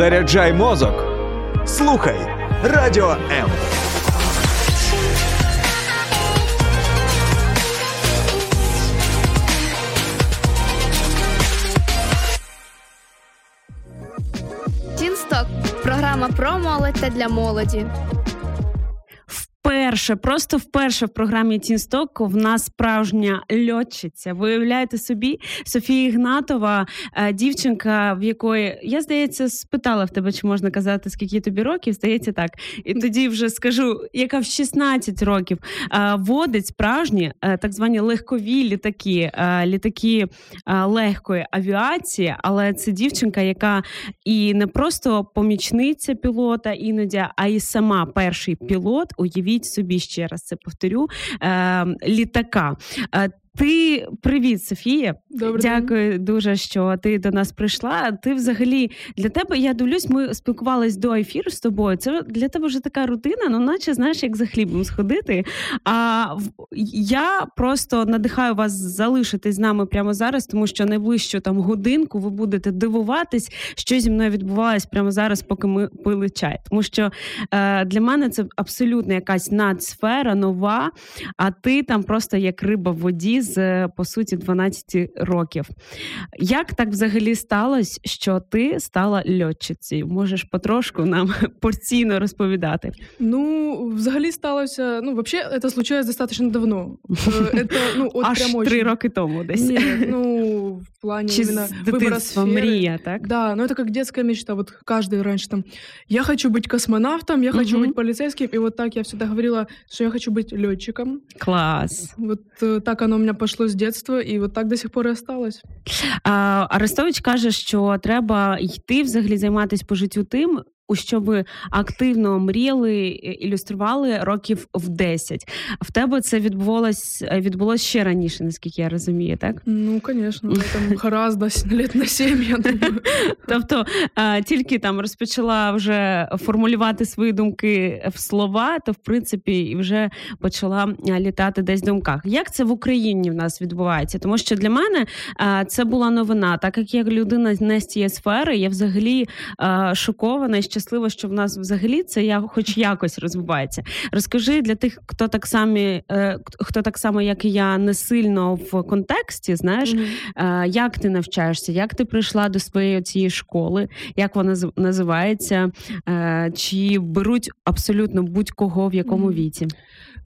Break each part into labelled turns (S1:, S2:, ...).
S1: Заряджай мозок. Слухай Радіо М.
S2: Тінсток програма про молодь та для молоді
S3: вперше, просто вперше в програмі Тінсток в нас справжня льотчиця. Ви уявляєте собі, Софія Ігнатова, е, дівчинка, в якої я здається, спитала в тебе, чи можна казати, скільки тобі років. Здається, так. І тоді вже скажу, яка в 16 років е, водить справжні е, так звані легкові літаки, літаки легкої авіації, але це дівчинка, яка і не просто помічниця пілота іноді, а й сама перший пілот. Уявіть собі ще раз це повторю е, літака. Ти привіт, Софія.
S4: Добрий
S3: Дякую дуже, що ти до нас прийшла. Ти взагалі для тебе, я дивлюсь, ми спілкувались до ефіру з тобою. Це для тебе вже така рутина, ну наче знаєш, як за хлібом сходити. А я просто надихаю вас залишитись з нами прямо зараз, тому що найближчу там годинку ви будете дивуватись, що зі мною відбувалось прямо зараз, поки ми пили чай. Тому що е, для мене це абсолютно якась надсфера нова. А ти там просто як риба в воді з по суті 12 років. Як так взагалі сталося, що ти стала льотчицею? Можеш потрошку нам порційно розповідати?
S4: Ну, взагалі сталося. Ну, взагалі, це случилось достатньо давно. Это, ну, от
S3: Аж
S4: прям
S3: три роки тому десь.
S4: Ні, ну, в плане
S3: Чи
S4: именно
S3: выбора мрія, так?
S4: Да, ну это как детская мечта. Вот каждый раньше там, я хочу быть космонавтом, я хочу угу. быть полицейским, и вот так я всегда говорила, что я хочу быть летчиком.
S3: Класс.
S4: Вот э, так оно у меня пошло з детства, і от так до сих пор і осталось.
S3: А, Арестович каже, що треба йти взагалі займатися по життю тим, у що ви активно мріяли, ілюстрували років в 10. В тебе це відбувалось відбулось ще раніше, наскільки я розумію, так?
S4: Ну, звісно, там гораздо літ на 7, я думаю.
S3: Тобто тільки там розпочала вже формулювати свої думки в слова, то в принципі і вже почала літати десь в думках. Як це в Україні в нас відбувається? Тому що для мене це була новина, так як я людина не з цієї сфери, я взагалі шокована і щаслива, що в нас взагалі це я хоч якось розвивається. Розкажи для тих, хто так само, е, хто так само, як і я, не сильно в контексті, знаєш, mm-hmm. як ти навчаєшся, як ти прийшла до своєї цієї школи, як вона називається, е, чи беруть абсолютно будь-кого в якому mm-hmm. віці?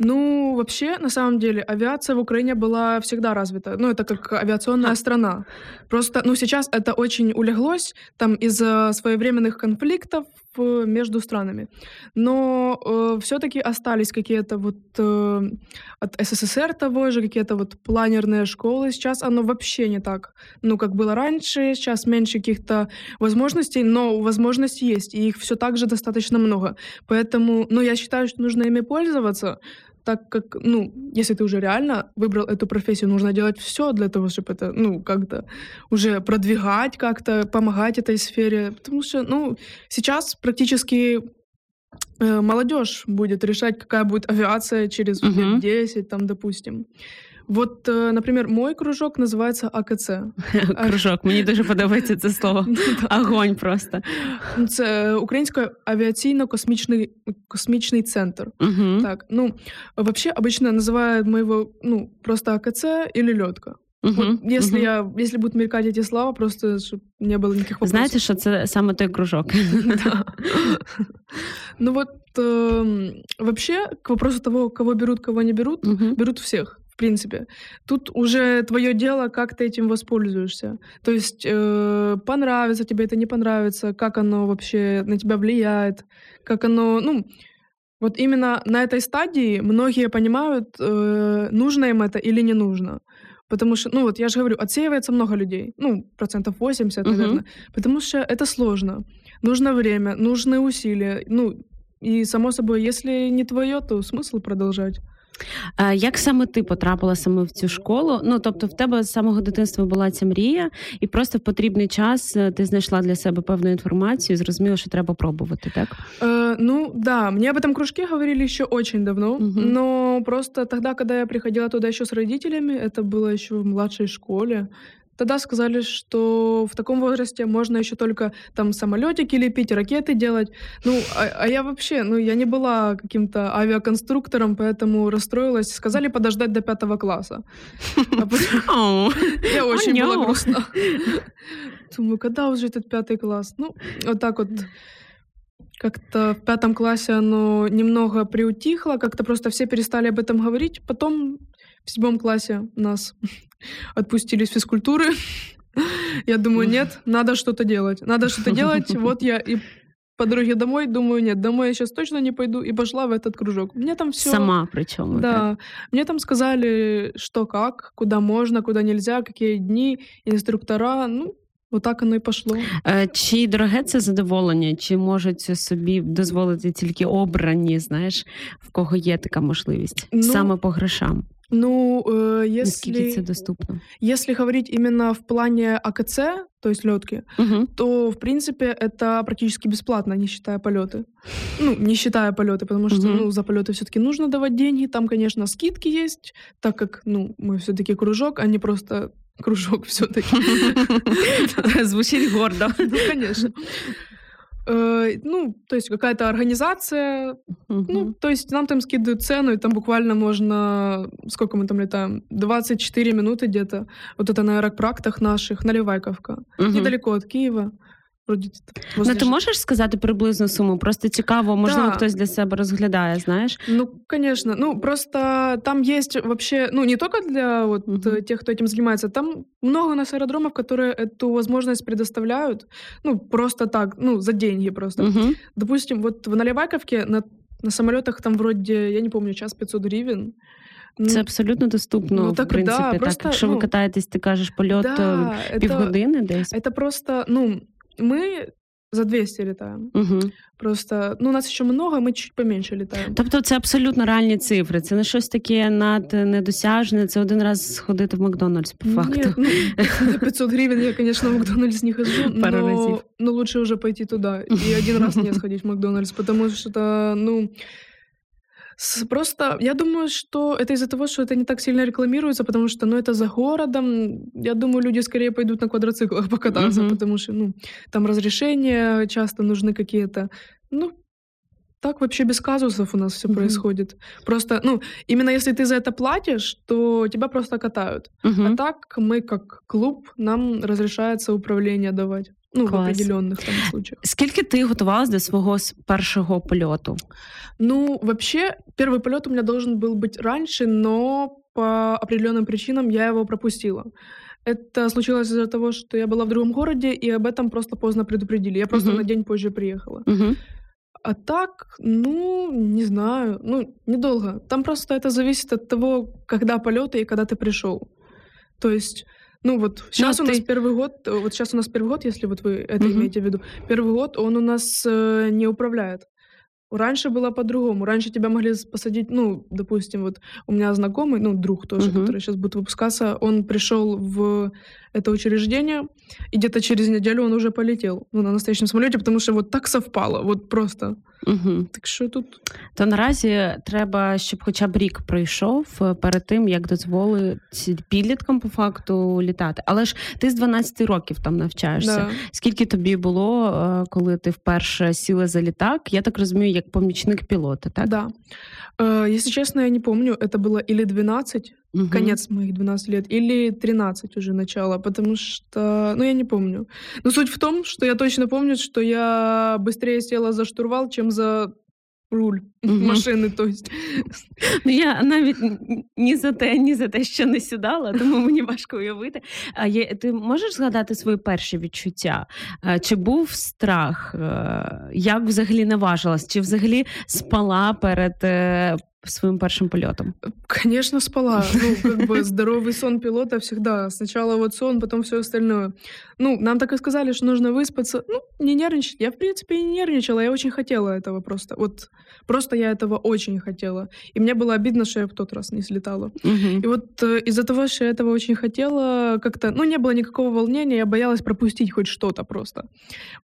S4: Ну, вообще, на самом деле, авиация в Украине была всегда развита. Ну, это как авиационная страна. Просто, ну, сейчас это очень улеглось там из-за своевременных конфликтов между странами. Но э, все-таки остались какие-то вот э, от СССР того же, какие-то вот планерные школы. Сейчас оно вообще не так, ну, как было раньше. Сейчас меньше каких-то возможностей, но возможности есть, и их все так же достаточно много. Поэтому, ну, я считаю, что нужно ими пользоваться, так как, ну, если ты уже реально выбрал эту профессию, нужно делать все для того, чтобы это, ну, как-то уже продвигать, как-то помогать этой сфере. Потому что, ну, сейчас практически э, молодежь будет решать, какая будет авиация через uh-huh. лет 10, там, допустим. Вот, э, например, мой кружок називається АКЦ.
S3: Кружок, мені дуже подобається це слово. Огонь просто.
S4: Це Український авіаційно-космічний космічний центр.
S3: Угу.
S4: Так, ну, вообще обычно называют мы его, ну, просто АКЦ или лётка.
S3: Угу,
S4: вот, если угу. я, если будут мелькать эти слова, просто чтобы не было никаких вопросов.
S3: Знаете, что это самый той кружок?
S4: Да. Ну вот эм, вообще к вопросу того, кого берут, кого не берут, берут всех в принципе. Тут уже твое дело, как ты этим воспользуешься. То есть э, понравится тебе это, не понравится, как оно вообще на тебя влияет, как оно, ну, вот именно на этой стадии многие понимают, э, нужно им это или не нужно. Потому что, ну вот я же говорю, отсеивается много людей, ну, процентов 80, наверное, угу. потому что это сложно. Нужно время, нужны усилия, ну, и само собой, если не твое, то смысл продолжать.
S3: Як саме ти потрапила саме в цю школу? Ну тобто, в тебе з самого дитинства була ця мрія, і просто в потрібний час е, ти знайшла для себе певну інформацію, і зрозуміла, що треба пробувати, так?
S4: Э, ну да, мне об этом кружке говорили еще очень давно, угу. но просто тогда, когда я приходила туда еще с родителями, это было еще в младшей школе, Тогда сказали, что в таком возрасте можно еще только там самолетики лепить, ракеты делать. Ну, а, а я вообще, ну, я не была каким-то авиаконструктором, поэтому расстроилась. Сказали подождать до пятого класса. А Я очень была грустна. Думаю, когда уже этот пятый класс? Ну, вот так вот как-то в пятом классе оно немного приутихло, как-то просто все перестали об этом говорить. Потом в седьмом классе нас отпустили с физкультуры. Я думаю, нет, надо что-то делать. Надо что-то делать. Вот я и по дороге домой думаю, нет, домой я сейчас точно не пойду, и пошла в этот кружок. Мне там все...
S3: Сама причому. так.
S4: Да, мне там сказали, что как, куда можно, куда нельзя, какие дни, инструктора. Ну, вот так оно и пошло.
S3: Е, Чи дороге це задоволення, чи можуть собі дозволити тільки обрані, знаєш, в кого є така можливість
S4: Ну,
S3: саме по грошам?
S4: Ну, э, если,
S3: доступно?
S4: если говорить именно в плане АКЦ, то есть летки,
S3: Угу.
S4: то, в принципе, это практически бесплатно, не считая полеты. Ну, не считая полеты, потому что,
S3: Мгм.
S4: ну, за полеты все-таки нужно давать деньги. Там, конечно, скидки есть, так как, ну, мы все-таки кружок, а не просто кружок все-таки.
S3: Звучить гордо.
S4: Ну, конечно. Э, Ну, то есть какая-то организация, ну, то есть нам там скидывают цену, и там буквально можно, сколько мы там летаем, 24 минуты где-то. Вот это на аэропрактах наших, Наливайковка.
S3: Мгм.
S4: Недалеко от Киева. Вроде где-то
S3: Ну,
S4: возле
S3: ти
S4: Ж-
S3: можеш сказати приблизну суму? Просто цікаво, можливо,
S4: Да.
S3: хтось для себе розглядає, знаєш?
S4: Ну, конечно. Ну, просто там есть вообще, ну, не только для вот
S3: Мгм.
S4: э, тех, кто этим занимается, там много у нас аэродромов, которые эту возможность предоставляют, ну, просто так, ну, за деньги просто.
S3: Угу.
S4: Допустим, вот в Наливайковке на, на самолетах там вроде, я не помню, час 500 гривен. Ну,
S3: Це абсолютно доступно,
S4: Ну,
S3: в
S4: так,
S3: принципі.
S4: да,
S3: так,
S4: просто,
S3: якщо ви
S4: ну,
S3: катаєтесь, ти кажеш польот е,
S4: да, это,
S3: півгодини десь.
S4: это просто, ну, мы за 200 летаем.
S3: Угу.
S4: Просто, ну, у нас еще много, мы чуть поменьше летаем.
S3: Тобто це абсолютно реальні цифри. Це не щось таке над недосяжне. Це один раз сходити в Макдональдс, по факту.
S4: Нет, ну, за 500 гривен я, конечно, в Макдональдс не хожу,
S3: Пару
S4: но,
S3: разів.
S4: но лучше уже пойти туда и один раз не сходить в Макдональдс, потому что, ну, просто я думаю, что это из-за того, что это не так сильно рекламируется, потому что, ну, это за городом. Я думаю, люди скорее пойдут на квадроциклах покататься,
S3: Мгм.
S4: потому что, ну, там разрешения часто нужны какие-то. Ну, так вообще без казусов у нас все
S3: Мгм.
S4: происходит. Просто, ну, именно если ты за это платишь, то тебя просто катают. А
S3: Угу.
S4: так мы, как клуб, нам разрешается управление давать. Ну, в
S3: Класс.
S4: определенных там случаях.
S3: Скільки ти готувалась до свого с- першого польоту?
S4: Ну, вообще, первый полет у меня должен был быть раньше, но по определенным причинам я его пропустила. Это случилось из-за того, что я была в другом городе, и об этом просто поздно предупредили. Я просто
S3: Мгм.
S4: на день позже приехала.
S3: Угу.
S4: А так, ну, не знаю, ну, недолго. Там просто это зависит от того, когда полеты и когда ты пришел. То есть, ну вот сейчас у нас
S3: ты-
S4: первый год, вот сейчас у нас первый год, если вот вы это
S3: Мгм.
S4: имеете в виду, первый год он у нас э, не управляет. Раньше было по-другому. Раньше тебя могли посадить, ну, допустим, вот у меня знакомый, ну, друг тоже,
S3: Мгм.
S4: который сейчас будет выпускаться, он пришел в это учреждение, и где-то через неделю он уже полетел ну, на настоящем самолете, потому что вот так совпало, вот просто.
S3: Угу.
S4: Так що тут
S3: То наразі треба, щоб хоча б рік пройшов е, перед тим, як дозволить підліткам по факту літати. Але ж ти з 12 років там навчаєшся.
S4: да.
S3: Скільки тобі було, е, коли ти вперше сіла за літак? Я так розумію, як помічник пілота, так?
S4: Да. Э, Если честно, я не помню, это было или 12,
S3: Мгм.
S4: конец моих 12 лет, или 13 уже начало, потому что, ну, я не помню. Но суть в том, что я точно помню, что я быстрее села за штурвал, чем за руль
S3: Мгм.
S4: машины, то есть.
S3: Ну я навіть ні за те, ні за те, що не сідала, тому мені важко уявити. А є, ти можеш згадати свої перші відчуття? Е, Чи був страх? Е, Як взагалі наважилась? Чи взагалі спала перед е, своїм першим польотом?
S4: Конечно, спала. Ну, как бы здоровый сон пилота всегда. Сначала вот сон, потом все остальное. Ну, нам так и сказали, что нужно выспаться. Ну, не нервничать. Я, в принципе, и не нервничала. Я очень хотела этого просто. Вот просто я этого очень хотела. И мне было обидно, что я в тот раз не слетала.
S3: Угу.
S4: И вот э, из-за того, что я этого очень хотела, как-то, ну, не было никакого волнения, я боялась пропустить хоть что-то просто.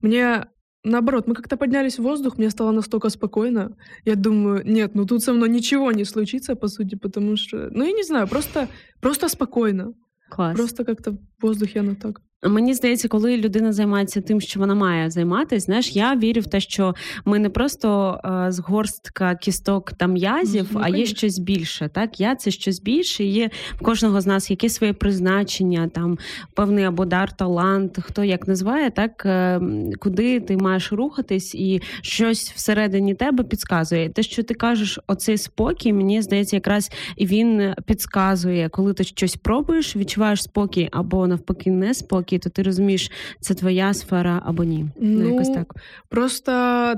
S4: Мне Наоборот, мы как-то поднялись в воздух, мне стало настолько спокойно. Я думаю, нет, ну тут со мной ничего не случится, по сути, потому что, ну я не знаю, просто, просто спокойно.
S3: Клас.
S4: Просто как-то в воздухе оно так.
S3: Мені здається, коли людина займається тим, що вона має займатися, знаєш, я вірю в те, що ми не просто е, згорстка кісток та м'язів,
S4: Ну,
S3: а є щось більше. Так, я це щось більше. Є в кожного з нас якесь своє призначення, там певний або дар, талант, хто як називає, так е, куди ти маєш рухатись, і щось всередині тебе підказує. Те, що ти кажеш, оцей спокій, мені здається, якраз він підказує, коли ти щось пробуєш, відчуваєш спокій або навпаки не спокій, то ти розумієш, це твоя сфера або ні. Ну,
S4: Ну,
S3: якось так.
S4: Просто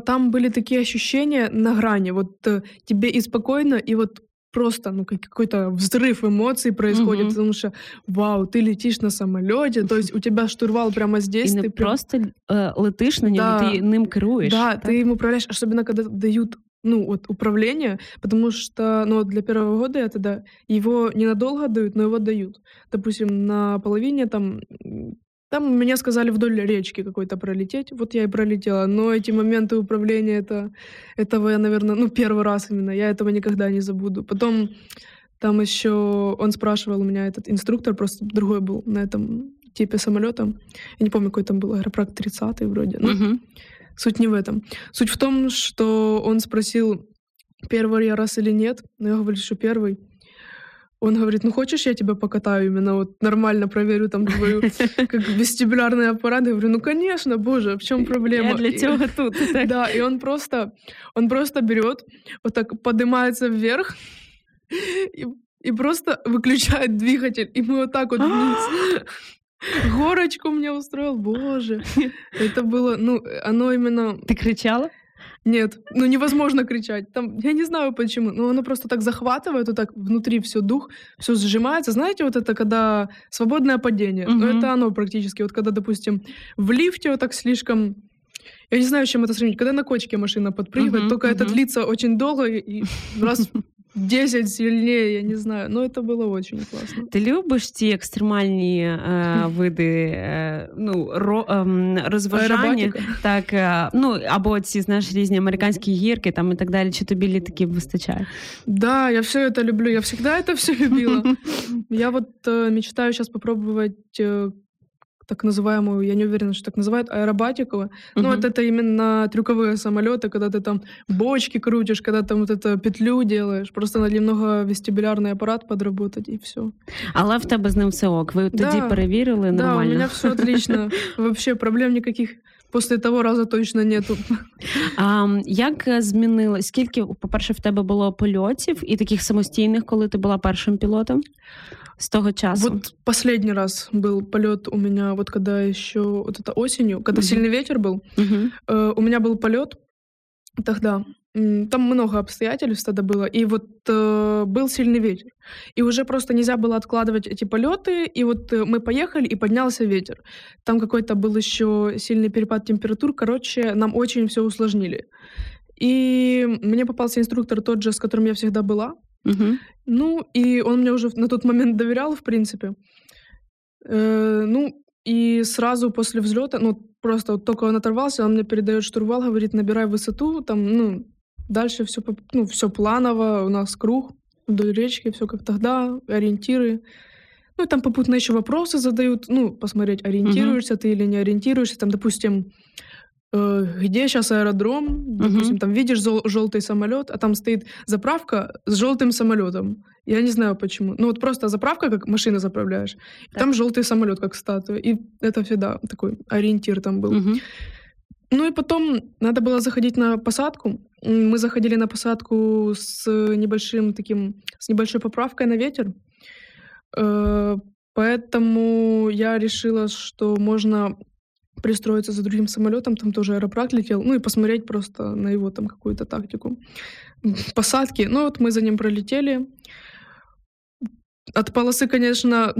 S4: там были такие ощущения на грани. Вот э, тебе и спокойно, и вот просто ну, как- какой-то взрыв эмоций происходит,
S3: Мгм.
S4: потому что вау, ты летишь на самолете, то есть у тебя штурвал прямо здесь,
S3: І не
S4: ты прям-
S3: просто е, летиш на ньому,
S4: Да.
S3: ти ним керуєш.
S4: Да,
S3: так?
S4: ты им управляешь, особенно когда дают ну, вот управление, потому что, ну, вот для первого года я тогда его ненадолго дают, но его дают. Допустим, на половине там, там мне сказали вдоль речки какой-то пролететь, вот я и пролетела, но эти моменты управления, это, этого я, наверное, ну, первый раз именно, я этого никогда не забуду. Потом там еще он спрашивал у меня, этот инструктор просто другой был на этом типе самолета. Я не помню, какой там был аэропракт 30 вроде. Ну,
S3: Мгм.
S4: Суть не в этом. Суть в том, что он спросил, первый я раз или нет. Но я говорю, что первый. Он говорит, ну хочешь, я тебя покатаю именно вот нормально проверю там твою как вестибулярный аппарат. Я говорю, ну конечно, боже, в чем проблема?
S3: Я для цього тут.
S4: Да, и он просто, он просто берет, вот так поднимается вверх и, и просто выключает двигатель, и мы вот так вот вниз. Горочку мне устроил, боже. Это было, ну, оно именно...
S3: Ти кричала?
S4: Нет, ну невозможно кричать. Там, я не знаю почему, но оно просто так захватывает, вот так внутри все дух, все сжимается. Знаете, вот это когда свободное падение. Ну,
S3: Мгм.
S4: это оно практически. Вот когда, допустим, в лифте вот так слишком... Я не знаю, с чем это сравнить. Когда на кочке машина подпрыгивает,
S3: Мгм,
S4: только это
S3: мгм.
S4: длится очень долго и раз 10 сильнее, я не знаю. Но это было очень классно.
S3: Ти любиш ці екстремальні е, види е, ну, ро, ем, розважання?
S4: Аеробатика.
S3: Так, е, ну або ці знаєш різні американські гірки там і так далі. Чи тобі літаків вистачає?
S4: Да, я все это люблю. Я всегда это все любила. Я вот э, мечтаю сейчас попробовать э, так называемую, я не уверена, что так называют, аэробатику. Ну,
S3: Мгм.
S4: вот это именно трюковые самолеты, когда ты там бочки крутишь, когда там вот это петлю делаешь. Просто надо немного вестибулярный аппарат подработать, и все.
S3: Але в тебе з ним все ок. Ви тоді
S4: Да.
S3: перевірили
S4: Да, у
S3: нормально.
S4: меня все отлично. Вообще проблем никаких после того раза точно нету.
S3: А м, як е, змінилось? Скільки, по-перше, в тебе було польотів і таких самостійних, коли ти була першим пілотом З того часу?
S4: Вот последний раз был полет у меня, вот когда еще вот это осенью, когда
S3: Мгм.
S4: сильный ветер был,
S3: Угу.
S4: Э, у меня был полет тогда. Там много обстоятельств тогда было. И вот э, был сильный ветер. И уже просто нельзя было откладывать эти полеты. И вот э, мы поехали, и поднялся ветер. Там какой-то был еще сильный перепад температур. Короче, нам очень все усложнили. И мне попался инструктор тот же, с которым я всегда была.
S3: Угу.
S4: Ну, и он мне уже на тот момент доверял, в принципе. Э, ну, и сразу после взлета, ну, просто вот только он оторвался, он мне передает штурвал, говорит, набирай высоту, там, ну, дальше все, ну, все планово, у нас круг вдоль речки, все как тогда, ориентиры. Ну, и там попутно еще вопросы задают, ну, посмотреть, ориентируешься ты или не ориентируешься, там, допустим, где сейчас аэродром, допустим, там видишь желтый самолет, а там стоит заправка с желтым самолетом. Я не знаю почему. Ну вот просто заправка, как машина заправляешь,
S3: Так.
S4: там желтый самолет, как статуя. И это всегда такой ориентир там был.
S3: Угу.
S4: Ну и потом надо было заходить на посадку. Мы заходили на посадку с небольшим таким, с небольшой поправкой на ветер. Э, Поэтому я решила, что можно пристроиться за другим самолетом, там тоже аэропракт летел, ну и посмотреть просто на его там какую-то тактику посадки. Ну вот мы за ним пролетели. От полосы, конечно,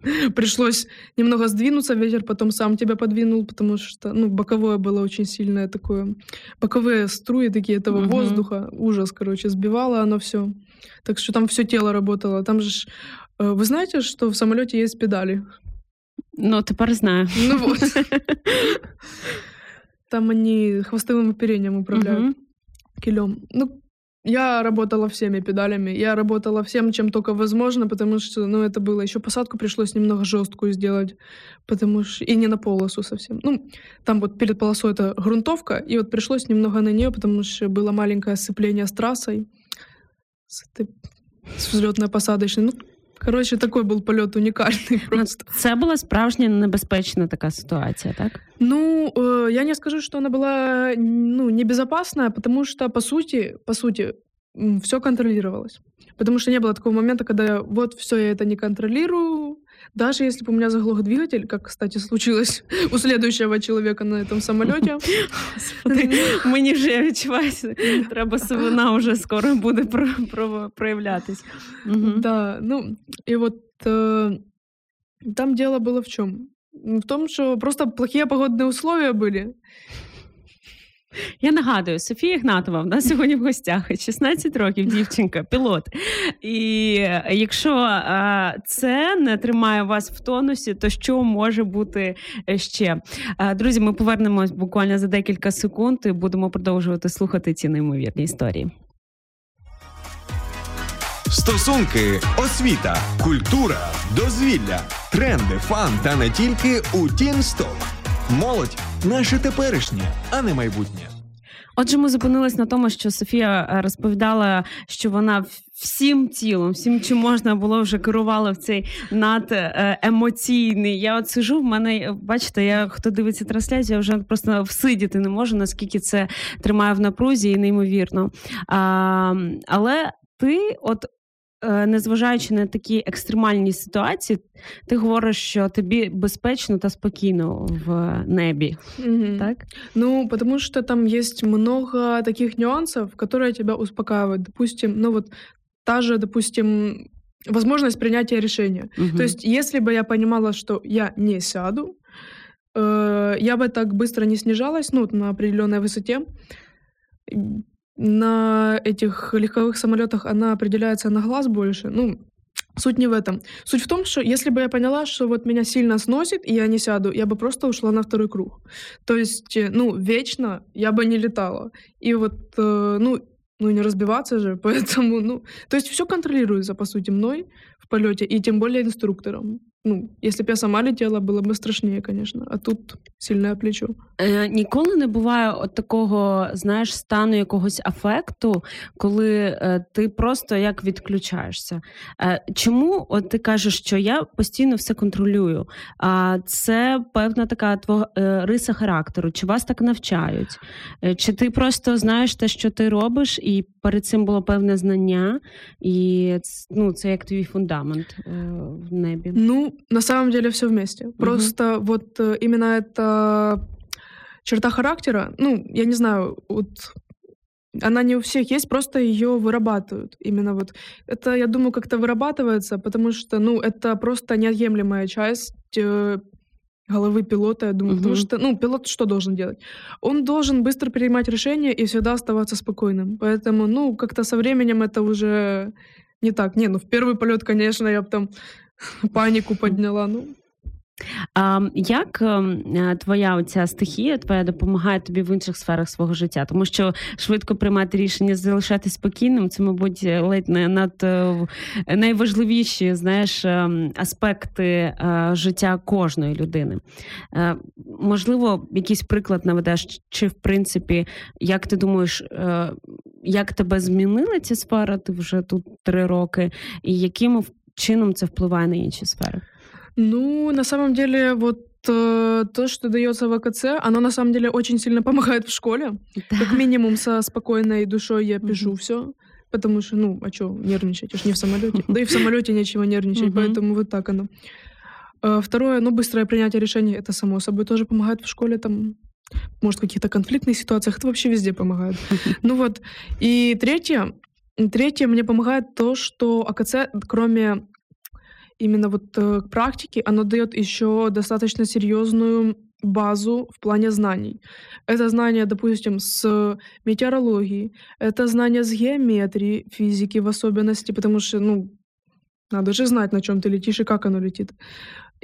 S4: пришлось немного сдвинуться, ветер потом сам тебя подвинул, потому что, ну, боковое было очень сильное такое, боковые струи такие этого
S3: Мгм.
S4: воздуха, ужас, короче, сбивало оно все. Так что там все тело работало. Там же, э, вы знаете, что в самолете есть педали?
S3: Ну, тепер знаю.
S4: Ну вот. Там они хвостовым оперением управляют килем. Ну, я работала всеми педалями, я работала всем, чем только возможно, потому что, ну, это было еще посадку пришлось немного жесткую сделать, потому что и не на полосу совсем. Ну, там вот перед полосой это грунтовка, и вот пришлось немного на нее, потому что было маленькое сцепление с трассой, с, этой, с взлетно-посадочной. Ну, короче, такой был полет уникальный
S3: Ну,
S4: просто.
S3: це була справжня небезпечна така ситуація, так?
S4: Ну, э, я не скажу, что она была ну, небезопасная, потому что, по сути, по сути, все контролировалось. Потому что не было такого момента, когда я, вот все, я это не контролирую. Даже если бы у меня заглох двигатель, как, кстати, случилось у следующего человека на этом самолете.
S3: Господи, мені вже я відчуваю, треба сивина вже скоро буде про, про, проявлятись. Мгм.
S4: Да, ну, и вот э, там дело было в чем? В том, что просто плохие погодные условия были.
S3: Я нагадую, Софія Ігнатова в нас сьогодні в гостях 16 років, дівчинка, пілот. І якщо це не тримає вас в тонусі, то що може бути ще? Е, Друзі, ми повернемось буквально за декілька секунд і будемо продовжувати слухати ці неймовірні історії.
S1: Стосунки, освіта, культура, дозвілля, тренди, фан та не тільки у Тінсток. Молодь наше теперішнє, а не майбутнє.
S3: Отже, ми зупинились на тому, що Софія е, розповідала, що вона всім тілом, всім, чим можна було вже керувала в цей надемоційний. Я от сижу, в мене, е, бачите, я хто дивиться трансляцію, я вже просто всидіти не можу, наскільки це тримає в напрузі і неймовірно. А, але ти, от. е, Незважаючи на такі екстремальні ситуації, ти говориш, що тобі безпечно та спокійно в небі,
S4: Мгм.
S3: так?
S4: Ну, потому что там есть много таких нюансов, которые тебя успокаивают. Допустим, ну вот та же, допустим, возможность принятия решения.
S3: Мгм.
S4: То есть, если бы я понимала, что я не сяду, э, я бы так быстро не снижалась, ну, вот на определенной высоте. На этих легковых самолетах она определяется на глаз больше. Ну, суть не в этом. Суть в том, что если бы я поняла, что вот меня сильно сносит, и я не сяду, я бы просто ушла на второй круг. То есть, э, ну, вечно я бы не летала. И вот, э, ну, ну, не разбиваться же, поэтому, ну, то есть все контролируется, по сути, мной в полете, и тем более инструктором. Ну, если бы я сама летела, было бы страшнее, конечно. А тут сильное плечо.
S3: Е, ніколи не буває от такого, знаєш, стану якогось афекту, коли е, ти просто як відключаєшся. Е, чому от ти кажеш, що я постійно все контролюю? А це певна така твого е, риса характеру. Чи вас так навчають? Е, чи ти просто знаєш те, що ти робиш, і перед цим було певне знання, і ц- ну, це як твій фундамент Е, в небі?
S4: Ну, на самом деле все вместе. Просто вот э, именно эта черта характера, ну, я не знаю, вот она не у всех есть, просто ее вырабатывают. Именно вот это, я думаю, как-то вырабатывается, потому что, ну, это просто неотъемлемая часть э, головы пилота, я думаю, потому
S3: Мгм.
S4: что, ну, пилот что должен делать? Он должен быстро принимать решения и всегда оставаться спокойным. Поэтому, ну, как-то со временем это уже не так. Не, ну, в первый полет, конечно, я бы там панику подняла. Ну,
S3: А як ем, е, твоя оця стихія твоя допомагає тобі в інших сферах свого життя? Тому що швидко приймати рішення залишатись спокійним, це, мабуть, ледь не над е, найважливіші знаєш ем, аспекти е, життя кожної людини. Е, Можливо, якийсь приклад наведеш, чи в принципі, як ти думаєш, е, як тебе змінила ця сфера? Ти вже тут три роки, і яким чином це впливає на інші сфери?
S4: Ну, на самом деле, вот э, то, что дается в АКЦ, оно на самом деле очень сильно помогает в школе. Как минимум со спокойной душой я пишу все. Потому что, ну, а что нервничать? Я ж не в самолете. Да и в самолете нечего нервничать, поэтому вот так оно. А, Второе, ну, быстрое принятие решений, это само собой тоже помогает в школе, там, может, в каких-то конфликтных ситуациях, это вообще везде помогает. Ну вот. И третье, третье мне помогает то, что АКЦ, кроме именно вот э, практики, оно дает еще достаточно серьезную базу в плане знаний. Это знание, допустим, с метеорологии, это знание с геометрии, физики в особенности, потому что, ну, надо же знать, на чем ты летишь и как оно летит.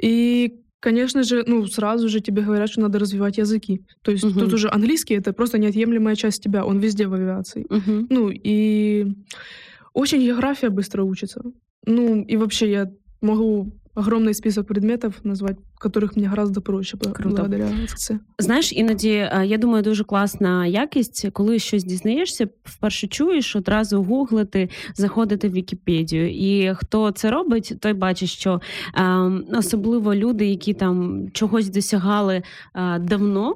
S4: И конечно же, ну, сразу же тебе говорят, что надо развивать языки. То есть
S3: Мгм.
S4: тут уже английский — это просто неотъемлемая часть тебя, он везде в авиации.
S3: Угу.
S4: Ну, и очень география быстро учится. Ну, и вообще я могу огромный список предметов назвать, которых мне гораздо проще
S3: Круто.
S4: благодаря СЦ.
S3: Знаєш, іноді е, я думаю, дуже класна якість, коли щось дізнаєшся, вперше чуєш, одразу гуглити, заходити в Вікіпедію. І хто це робить, той бачить, що е, особливо люди, які там чогось досягали е, давно,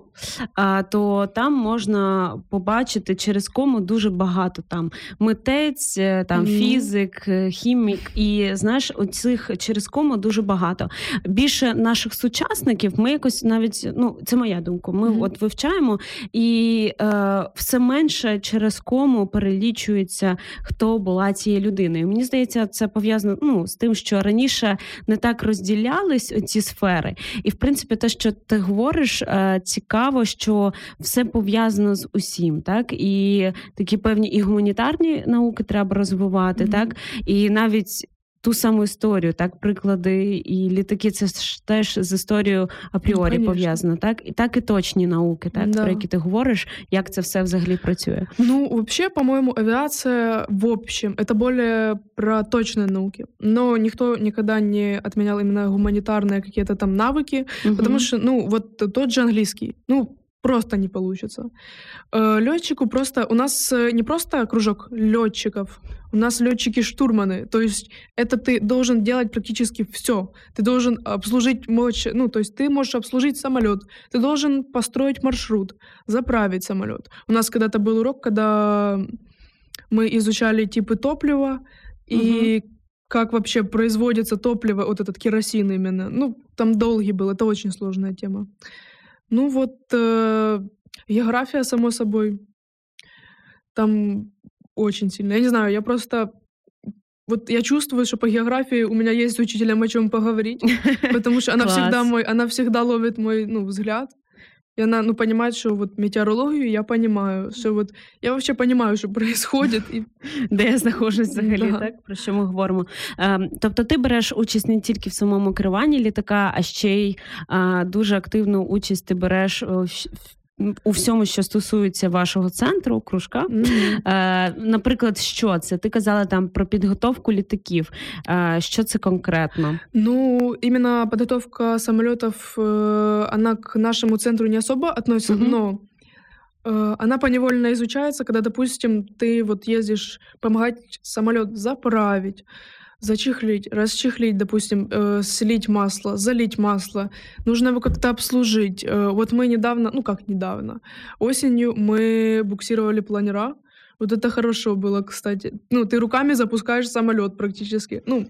S3: е, то там можна побачити через кому дуже багато там митець, е, там фізик, хімік. І знаєш, оцих через кому дуже багато. Більше наших сучасників ми якось навіть ну це моя думка. Ми
S4: Мгм.
S3: от вивчаємо, і е, все менше через кому перелічується, хто була цією людиною. Мені здається, це пов'язано ну з тим, що раніше не так розділялись ці сфери. І в принципі, те, що ти говориш, е, цікаво, що все пов'язано з усім, так і такі певні і гуманітарні науки треба розвивати,
S4: Мгм.
S3: так і навіть Ту саму історію, так, приклади і літаки, це ж теж з історією апріорі
S4: конечно.
S3: пов'язано, так? І так і точні науки, так,
S4: Да.
S3: про які ти говориш, як це все взагалі працює.
S4: Ну, вообще, по-моему, авиация в общем это более про точные науки. Но никто никогда не отменял именно гуманитарные какие-то там навыки, потому
S3: Мгм.
S4: что, ну, вот тот же английский, ну, просто не получится. Э, летчику просто... У нас э, не просто кружок летчиков, у нас летчики-штурманы. То есть это ты должен делать практически все. Ты должен обслужить мощь... Ну, то есть ты можешь обслужить самолет, ты должен построить маршрут, заправить самолет. У нас когда-то был урок, когда мы изучали типы топлива и как вообще производится топливо, вот этот керосин именно. Ну, там долгий был, это очень сложная тема. Ну вот, э, география, само собой, там очень сильно. Я не знаю, я просто... Вот я чувствую, что по географии у меня есть с учителем о чем поговорить, потому что она всегда мой, она всегда ловит мой, ну, взгляд. И она, ну, понимает, что вот метеорологию я понимаю, что вот я вообще понимаю, что происходит. И
S3: Де я знаходжусь взагалі,
S4: Да.
S3: так про що ми говоримо? Е, тобто, ти береш участь не тільки в самому керуванні літака, а ще й е, дуже активну участь ти береш вс- у всьому, що стосується вашого центру, кружка.
S4: Мгм.
S3: Е, наприклад, що це? Ти казала там про підготовку літаків. Е, що це конкретно?
S4: Ну, именно подготовка самолетов, э, она к нашему центру не особо относится,
S3: Мгм.
S4: но э, она поневольно изучается, когда, допустим, ты вот ездишь помогать самолет заправить, зачехлить, расчехлить, допустим, э, слить масло, залить масло. Нужно его как-то обслужить. Э, вот мы недавно, ну как недавно, осенью мы буксировали планера. Вот это хорошо было, кстати. Ну, ты руками запускаешь самолет практически. Ну,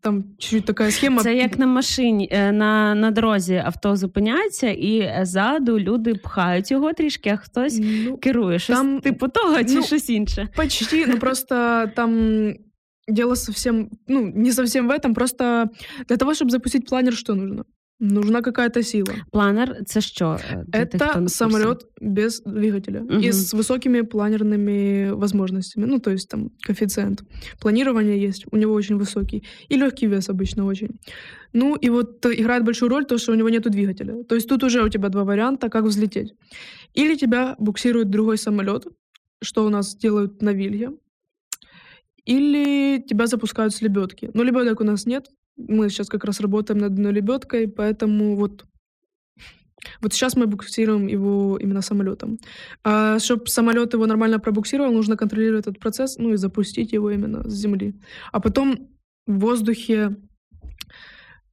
S4: там чуть-чуть такая схема.
S3: Це як на машині е, на, на дорозі авто зупиняється, і е, ззаду люди пхають його трішки, а хтось
S4: Ну,
S3: керує. Щось
S4: Там,
S3: типу того, чи
S4: ну,
S3: щось інше.
S4: почти, но просто там дело совсем, ну, не совсем в этом, просто для того, чтобы запустить планер, что нужно? Нужна какая-то сила.
S3: Планер це що? е, для тих, хто не в
S4: Это самолет без двигателя
S3: Мгм.
S4: и с высокими планерными возможностями. Ну, то есть там коэффициент планирования есть, у него очень высокий. И легкий вес обычно очень. Ну, и вот э, играет большую роль то, что у него нет двигателя. То есть тут уже у тебя два варианта, как взлететь. Или тебя буксирует другой самолет, что у нас делают на Вилье, или тебя запускают с лебедки. Но лебедок у нас нет. Мы сейчас как раз работаем над одной лебедкой, поэтому вот вот сейчас мы буксируем его именно самолетом. А чтобы самолет его нормально пробуксировал, нужно контролировать этот процесс, ну и запустить его именно с земли. А потом в воздухе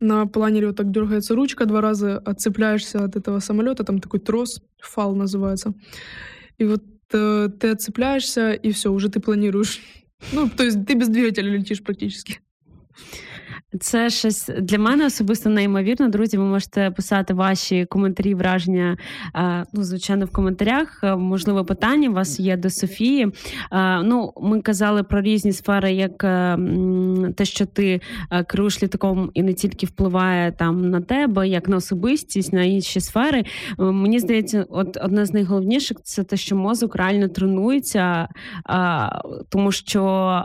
S4: на планере вот так дергается ручка, два раза отцепляешься от этого самолета, там такой трос, фал называется. И вот э, ты отцепляешься, и все, уже ты планируешь. Ну, то есть ты без двигателя летишь практически.
S3: Це щось для мене особисто неймовірно. Друзі, ви можете писати ваші коментарі, враження, е, ну, звичайно, в коментарях. Е, Можливо, питання у вас є до Софії. Е, Ну, ми казали про різні сфери, як те, що ти керуєш літаком і не тільки впливає там на тебе, як на особистість, на інші сфери. Мені здається, от одне з найголовніших це те, що мозок реально тренується, тому що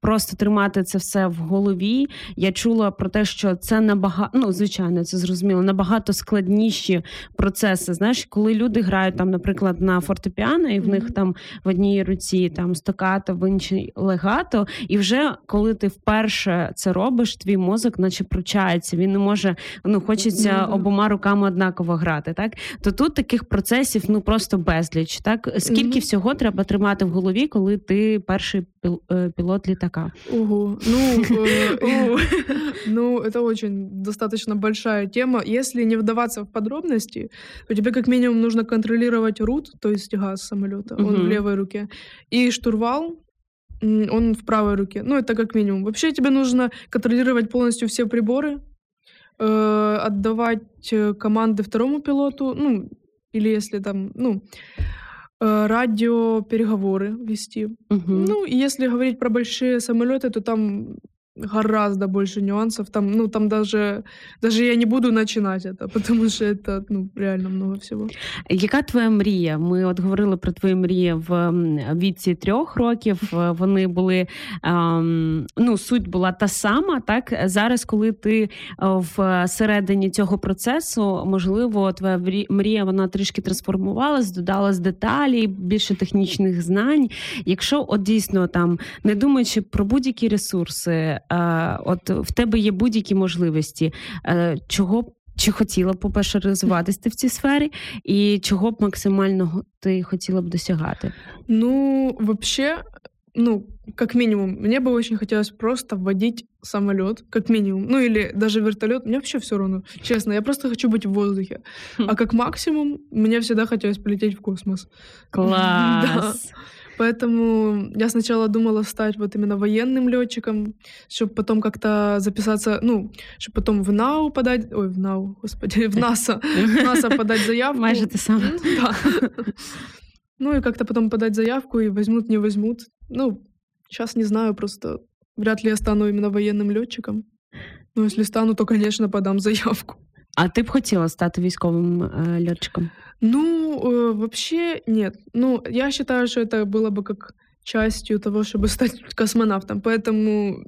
S3: просто тримати це все в голові. Я чула про те, що це набагато, ну звичайно, це зрозуміло, набагато складніші процеси. Знаєш, коли люди грають там, наприклад, на фортепіано, і в них там в одній руці там стокато, в іншій легато, і вже коли ти вперше це робиш, твій мозок, наче пручається. Він не може, ну хочеться обома руками однаково грати. Так то тут таких процесів ну просто безліч. Так скільки всього треба тримати в голові, коли ти перший піл- е, пілот літака?
S4: Ого. Ну, э, ну, это очень достаточно большая тема. Если не вдаваться в подробности, то тебе как минимум нужно контролировать рут, то есть газ самолета, он в
S3: Мгм.
S4: левой руке, и штурвал, м, он в правой руке. Ну, это как минимум. Вообще тебе нужно контролировать полностью все приборы, э, отдавать э, команды второму пилоту, ну, или если там, ну, э, радиопереговоры вести.
S3: Угу.
S4: Ну, и если говорить про большие самолеты, то там гораздо больше нюансов. Там, ну, там даже, даже я не буду начинать это, потому что это, ну, реально много всего.
S3: Яка твоя мрія? Ми от говорили про твої мрії в віці трьох років. Вони були ем, ну суть була та сама. Так зараз, коли ти е, в середині цього процесу, можливо, твоя мрія вона трішки трансформувалась, додалась деталі, більше технічних знань. Якщо от дійсно там не думаючи про будь-які ресурси, от в тебе є будь-які можливості, е, чого б чи хотіла б, по-перше, розвиватися ти в цій сфері, і чого б максимально ти хотіла б досягати?
S4: Ну, вообще, ну, как минимум, мне бы очень хотелось просто водить самолет, как минимум. Ну, или даже вертолет. Мне вообще все равно. Честно, я просто хочу быть в воздухе. А как максимум, мне всегда хотелось полететь в космос.
S3: Клас!
S4: Поэтому я сначала думала стать вот именно военным летчиком, чтобы потом как-то записаться, ну, чтобы потом в НАУ подать, ой, в НАУ, господи, в НАСА, в НАСА подать заявку.
S3: Майже те саме.
S4: М, Да. Ну и как-то потом подать заявку и возьмут, не возьмут. Ну, сейчас не знаю, просто вряд ли я стану именно военным летчиком. Но если стану, то, конечно, подам заявку.
S3: А ти б хотіла стати військовим е, льотчиком?
S4: Ну, э, вообще нет. Ну, я считаю, что это было бы как частью того, чтобы стать космонавтом. Поэтому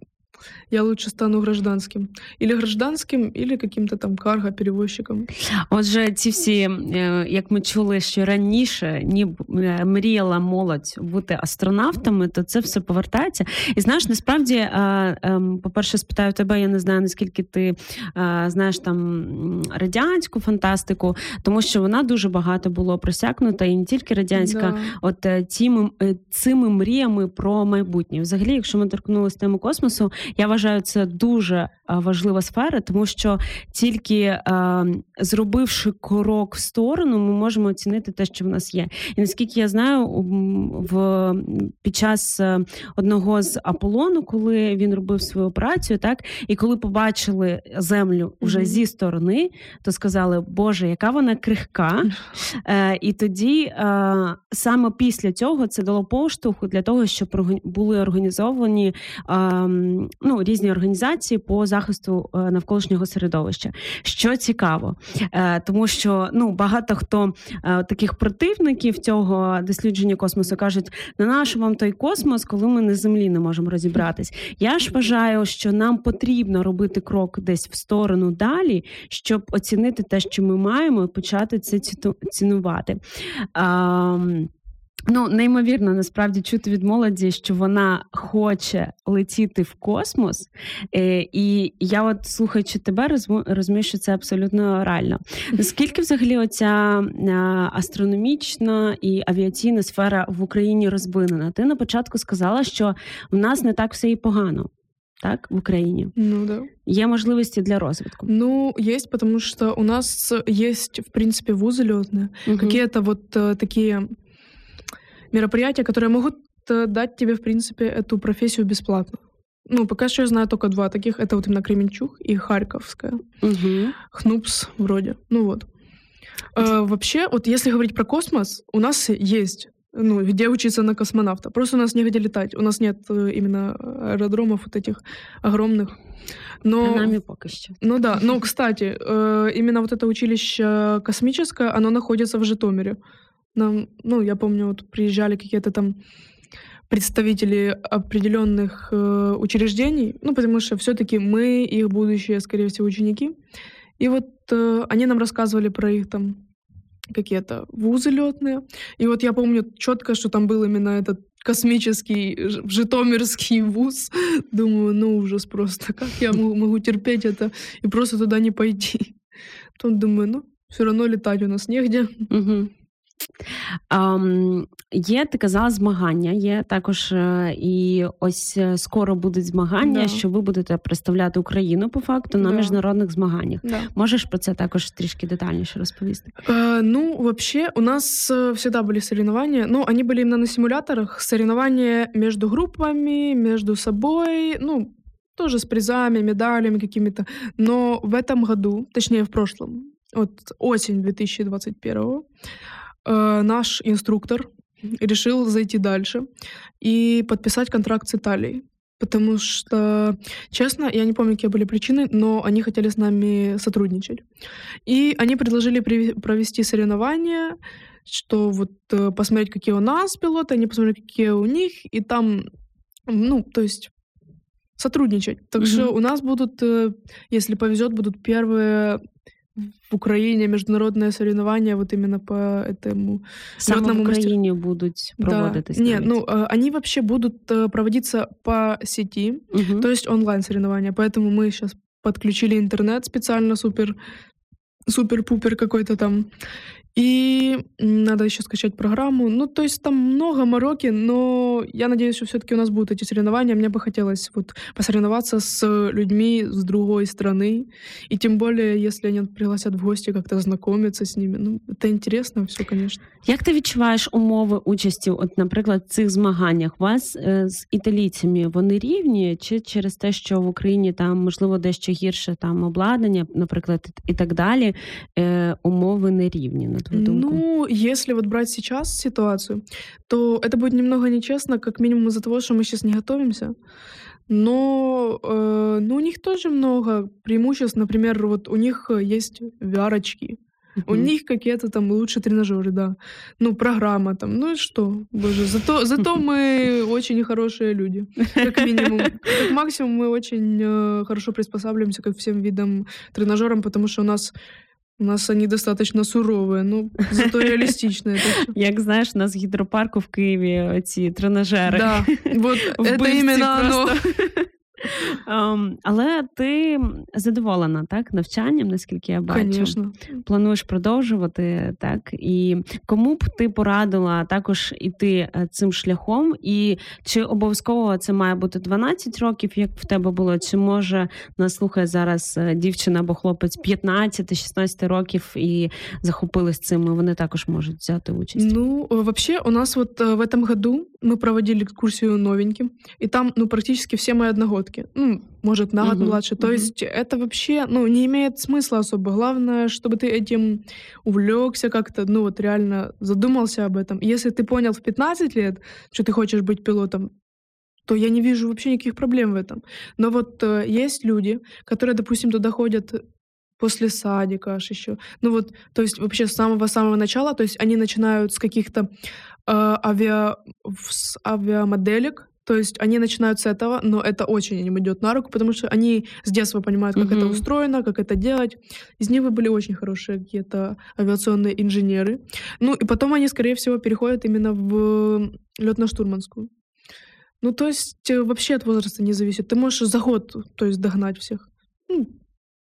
S4: я лучше стану гражданским. Или гражданским, или каким-то там карго-перевозчиком.
S3: Отже, ці всі, е, як ми чули, що раніше ні е, мріяла молодь бути астронавтами, то це все повертається. І знаєш, насправді, е, ем, по-перше, спитаю тебе, я не знаю, наскільки ти знаєш там радянську фантастику, тому що вона дуже багато було просякнута, і не тільки радянська,
S4: Да.
S3: от е, цими мріями про майбутнє. Взагалі, якщо ми торкнулися теми космосу, я вважаю це дуже е, важлива сфера, тому що тільки е, зробивши крок в сторону, ми можемо оцінити те, що в нас є. І наскільки я знаю, в під час е, одного з Аполлону, коли він робив свою операцію, так і коли побачили землю вже зі сторони, то сказали, Боже, яка вона крихка. Е, і тоді е, саме після цього це дало поштовху для того, щоб були організовані е, ну, різні організації по захисту е, навколишнього середовища. Що цікаво, е, тому що ну багато хто е, таких противників цього дослідження космосу кажуть: на нащо вам той космос, коли ми на землі не можемо розібратись. Я ж вважаю, що нам потрібно робити крок десь в сторону далі, щоб оцінити те, що ми маємо, і почати це ціну- цінувати. Ам, Ну, неймовірно, насправді чути від молоді, що вона хоче летіти в космос. Е, і я, от слухаючи тебе, розму- розумію, що це абсолютно реально. Наскільки взагалі оця е, астрономічна і авіаційна сфера в Україні розвинена? Ти на початку сказала, що в нас не так все і погано. Так, в Україні
S4: Ну да.
S3: є можливості для розвитку.
S4: Ну, есть, потому что у нас есть, в принципе, вузы летные.
S3: Мгм.
S4: Какие-то вот э, такие мероприятия, которые могут э, дать тебе, в принципе, эту профессию бесплатно. Ну, пока что я знаю только два таких. Это вот именно Кременчуг и Харьковская.
S3: Мгм.
S4: Хнупс вроде. Ну вот. Э, вообще, вот если говорить про космос, у нас есть ну, где учиться на космонавта. Просто у нас негде летать. У нас нет э, именно аэродромов вот этих огромных. Но,
S3: Принаймні поки що.
S4: ну да, но, кстати, э, именно вот это училище космическое, оно находится в Житомире. Нам, ну, я помню, вот приезжали какие-то там представители определенных э, учреждений, ну, потому что все-таки мы их будущие, скорее всего, ученики. И вот э, они нам рассказывали про их там какие-то вузы летные. И вот я помню четко, что там был именно этот космический житомирский вуз. Думаю, ну ужас просто. Как я могу, могу терпеть это и просто туда не пойти? Потом думаю, ну, все равно летать у нас негде.
S3: Угу. Um, є, ти казала, змагання. Є також е, і ось е, скоро будуть змагання, да. що ви будете представляти Україну по факту на да. міжнародних змаганнях. Да. Можеш про це також трішки детальніше розповісти?
S4: Uh, ну, вообще, у нас всегда были соревнования. Ну, они были именно на симуляторах. Соревнования между группами, между собой. Ну, тоже с призами, медалями какими-то. Но в этом году, точнее, в прошлом, вот осень 2021 Э, наш инструктор решил зайти дальше и подписать контракт с Италией. Потому что, честно, я не помню, какие были причины, но они хотели с нами сотрудничать. И они предложили провести соревнования, что вот э, посмотреть, какие у нас пилоты, они посмотрят, какие у них, и там, ну, то есть сотрудничать. Так mm-hmm. что у нас будут, э, если повезет, будут первые в Україні міжнародне соревнование вот именно по этому
S3: Саме в Україні мастер... будуть проводитись.
S4: Да. Нет, ну они вообще будут э, проводиться по сети, угу. то есть онлайн соревнования. Поэтому мы сейчас подключили интернет специально супер супер-пупер какой-то там. И надо еще скачать программу. Ну, то есть там много мороки, но я надеюсь, что все-таки у нас будут эти соревнования. Мне бы хотелось вот посоревноваться с людьми с другой страны. И тем более, если они пригласят в гости, как-то знакомиться с ними. Ну, это интересно все, конечно.
S3: Як ти відчуваєш умови участі, от, наприклад, в цих змаганнях? Вас е, з італійцями вони рівні, чи через те, що в Україні там можливо дещо гірше там обладнання, наприклад, і так далі, е, умови не рівні? На твою думку?
S4: Ну, если вот брать сейчас ситуацию, то это будет немного нечестно, как минимум из-за того, что мы сейчас не готовимся. Но э, ну, у них тоже много преимуществ. Например, вот у них есть VR-очки. Uh-huh. У них какие-то там лучшие тренажеры, да. Ну, программа там. Ну и что? Боже, зато, зато мы очень хорошие люди, как минимум. Как максимум мы очень э, хорошо приспосабливаемся к всем видам тренажерам, потому что у нас у нас они достаточно суровые, ну зато реалістичні.
S3: Як знаєш, у нас в гідропарку в Києві ці тренажери.
S4: Да, вот это именно
S3: Um, але ти задоволена так навчанням, наскільки я бачу.
S4: Конечно.
S3: Плануєш продовжувати так. І кому б ти порадила також іти е, цим шляхом? І чи обов'язково це має бути 12 років, як в тебе було? Чи може нас слухає зараз е, дівчина або хлопець 15-16 років і захопились цим? і Вони також можуть взяти участь?
S4: Ну, вообще, у нас вот в этом году мы проводили экскурсию новеньким, и там, ну, практически все мои одногодки. Ну, может, на год угу, младше. То угу. есть это вообще, ну, не имеет смысла особо. Главное, чтобы ты этим увлекся как-то, ну, вот реально задумался об этом. Если ты понял в 15 лет, что ты хочешь быть пилотом, то я не вижу вообще никаких проблем в этом. Но вот э, есть люди, которые, допустим, туда ходят после садика аж еще. Ну вот, то есть вообще с самого-самого начала, то есть они начинают с каких-то э, авиа, с авиамоделек, то есть они начинают с этого, но это очень им идет на руку, потому что они с детства понимают, как mm-hmm. это устроено, как это делать. Из них были очень хорошие какие-то авиационные инженеры. Ну и потом они, скорее всего, переходят именно в летно-штурманскую. Ну, то есть э, вообще от возраста не зависит. Ты можешь за год, то есть догнать всех. Ну,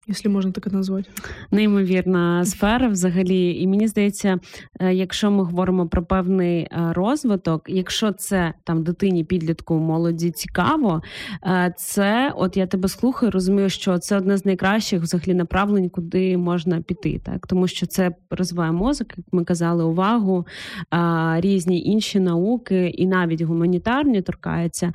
S4: Якщо можна так назвати.
S3: Неймовірна сфера взагалі. І мені здається, е, якщо ми говоримо про певний е, розвиток, якщо це там дитині, підлітку, молоді цікаво, е, це от я тебе слухаю, розумію, що це одне з найкращих взагалі направлень, куди можна піти. Так Тому що це розвиває мозок, як ми казали, увагу, різні інші науки, і навіть гуманітарні торкаються,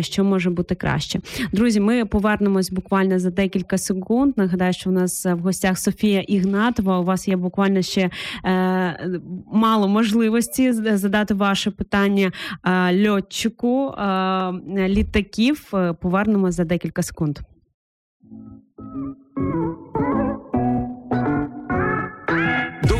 S3: що може бути краще. Друзі, ми повернемось буквально за декілька секунд. Нагадаю, що у нас в гостях Софія Ігнатова. У вас є буквально ще е, мало можливості задати ваше питання е, льотчику е, літаків. Повернемо за декілька секунд.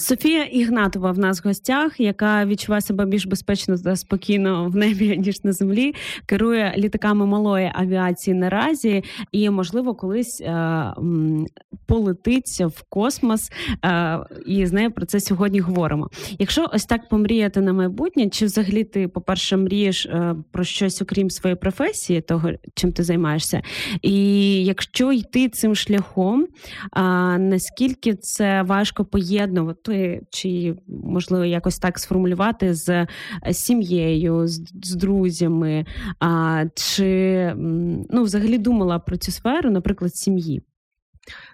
S3: Софія Ігнатова в нас в гостях, яка відчуває себе більш безпечно та спокійно в небі ніж на землі, керує літаками малої авіації наразі, і можливо колись е, полетить в космос. Е, і з нею про це сьогодні говоримо. Якщо ось так помріяти на майбутнє, чи взагалі ти, по-перше, мрієш е, про щось окрім своєї професії, того чим ти займаєшся, і якщо йти цим шляхом, наскільки це важко поєднувати, чи можливо якось так сформулювати з е, сім'єю, з, з друзями, а, чи ну, взагалі думала про цю сферу, наприклад, сім'ї?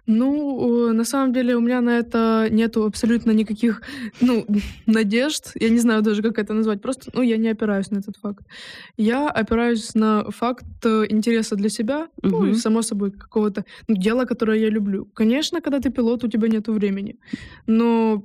S4: Ну, э, на самом деле у меня на это нету абсолютно никаких, ну, надежд. Я не знаю даже, как это назвать. Просто, ну, я не опираюсь на этот факт. Я опираюсь на факт э, интереса для себя, ну, и, само собой, какого-то ну, дела, которое я люблю. Конечно, когда ты пилот, у тебя нету времени. Но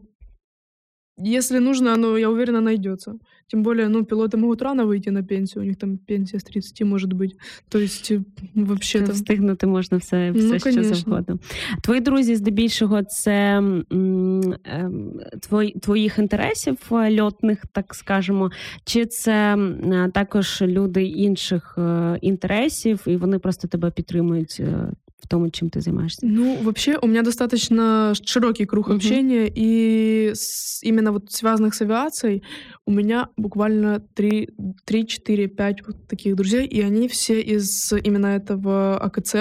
S4: если нужно, оно, я уверена, найдется. Тем более, ну, пилоты могут рано выйти на пенсию, у них там пенсия с 30 может быть. То есть, э, вообще там...
S3: Встигнути можна все, все
S4: Ну,
S3: що
S4: конечно.
S3: завгодно. Твої друзі, здебільшого, це м, ем, твої, твоїх інтересів е, льотних, так скажемо, чи це м, е, також люди інших е, інтересів, і вони просто тебе підтримують е, в тому, чим ти займаєшся?
S4: Ну, вообще, у меня достаточно широкий круг
S3: Мгм.
S4: общения, и с- именно вот связанных с авиацией у меня буквально 3, 3 4, 5 вот таких друзей, и они все из именно этого АКЦ.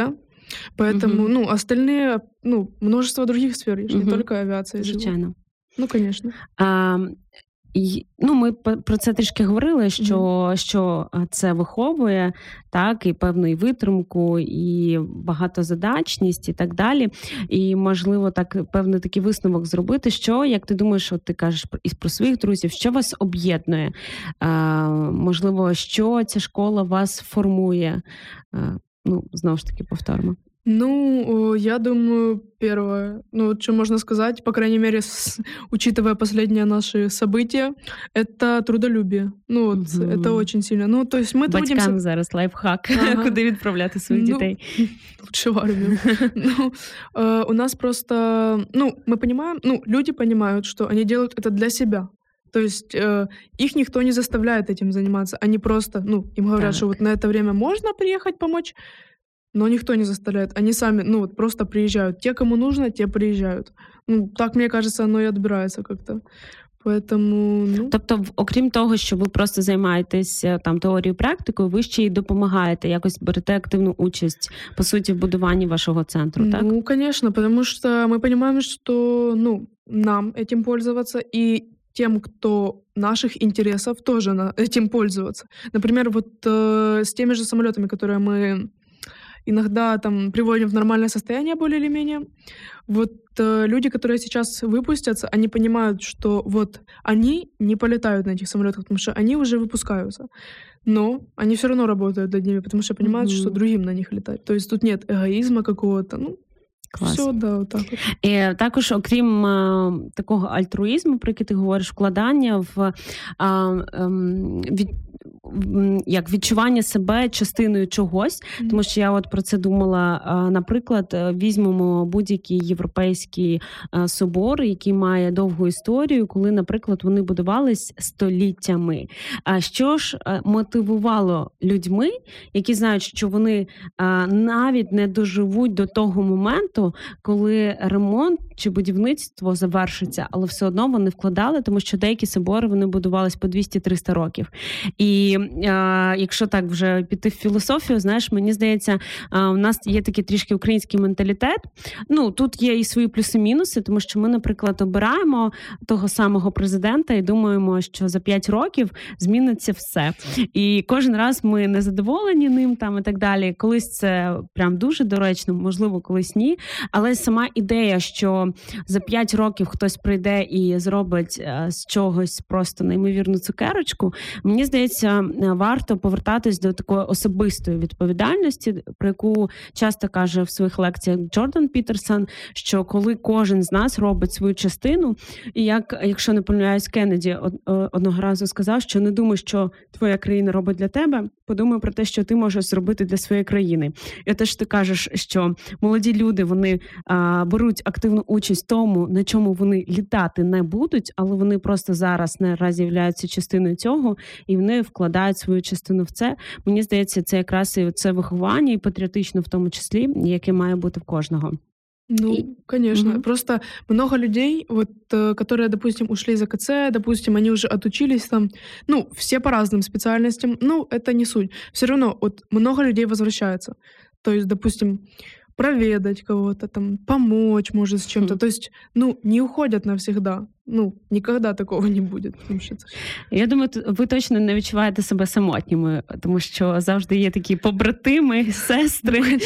S4: Поэтому,
S3: Мгм.
S4: ну, остальные, ну, множество других сфер, ж не только авиация живу.
S3: Звичайно.
S4: Ну, конечно.
S3: А, ну, ми про це трішки говорили, що, що це виховує так, і певну і витримку, і багатозадачність, і так далі. І можливо, так певний такий висновок зробити. Що як ти думаєш, от ти кажеш із про своїх друзів, що вас об'єднує? А, можливо, що ця школа вас формує? А, ну, знову ж таки, повторимо.
S4: Ну, э, я думаю, первое, ну, вот что можно сказать, по крайней мере, с- учитывая последние наши события, это трудолюбие. Ну, вот,
S3: Мгм.
S4: это очень сильно. Ну, то есть мы трудимся...
S3: Батькам зараз лайфхак,
S4: Ага.
S3: куди відправляти своїх
S4: Ну,
S3: дітей.
S4: лучше в армию. Ну, э, у нас просто, ну, мы понимаем, ну, люди понимают, что они делают это для себя. То есть э, их никто не заставляет этим заниматься. Они просто, ну, им говорят,
S3: Так.
S4: что вот на это время можно приехать помочь, но никто не заставляет. Они сами, ну, вот просто приезжают. Те, кому нужно, те приезжают. Ну, так, мне кажется, оно и отбирается как-то. Поэтому, ну...
S3: Тобто, в- окрім того, що ви просто займаєтесь е, там теорією практикою, ви ще й допомагаєте, якось берете активну участь по суті в будуванні вашого центру, так?
S4: Ну, конечно, потому что мы понимаем, что ну, нам этим пользоваться и тем, кто наших интересов, тоже на, этим пользоваться. Например, вот э, с теми же самолетами, которые мы иногда там приводим в нормальное состояние более или менее. Вот э, люди, которые сейчас выпустятся, они понимают, что вот они не полетают на этих самолетах, потому что они уже выпускаются. Но они все равно работают над ними, потому что понимают,
S3: Мгм.
S4: что другим на них летать. То есть тут нет эгоизма какого-то. Ну,
S3: Клас.
S4: все, да, вот так вот.
S3: І також, окрім е, такого альтруїзму, про який ти говориш, вкладання в е, ем, від, м, як відчування себе частиною чогось, тому що я от про це думала. Наприклад, е, візьмемо будь-який європейський е, собор, який має довгу історію, коли, наприклад, вони будувались століттями. А що ж е, мотивувало людьми, які знають, що вони навіть не доживуть до того моменту, коли ремонт чи будівництво завершиться, але все одно вони вкладали, тому що деякі собори вони будувались по 200-300 років. І якщо так вже піти в філософію, знаєш, мені здається, у нас є такий трішки український менталітет. Ну тут є і свої плюси-мінуси, тому що ми, наприклад, обираємо того самого президента і думаємо, що за 5 років зміниться все. І кожен раз ми не задоволені ним там і так далі. Колись це прям дуже доречно, можливо, колись ні. Але сама ідея, що за 5 років хтось прийде і зробить е, з чогось просто неймовірну цукерочку, мені здається, варто повертатись до такої особистої відповідальності, про яку часто каже в своїх лекціях Джордан Пітерсон, що коли кожен з нас робить свою частину, і як якщо не помиляюсь, Кеннеді одного разу сказав, що не думай, що твоя країна робить для тебе, подумай про те, що ти можеш зробити для своєї країни. І теж ти кажеш, що молоді люди вони а, беруть активну участь в тому, на чому вони літати не будуть, але вони просто зараз наразі являються частиною цього, і вони вкладають свою частину в це. Мені здається, це якраз і це виховання, і патріотично в тому числі, яке має бути в кожного.
S4: Ну, и... конечно. Угу. Просто много людей, вот, э, которые, допустим, ушли из АКЦ, допустим, они уже отучились там, ну, все по разным специальностям, ну, это не суть. Все равно вот много людей возвращаются. То есть, допустим, проведать кого-то, там, помочь, может, с чем-то. Mm. То есть, ну, не уходят навсегда. Ну, ніколи такого не буде.
S3: Я думаю, ви точно не відчуваєте себе самотніми, тому що завжди є такі побратими, сестри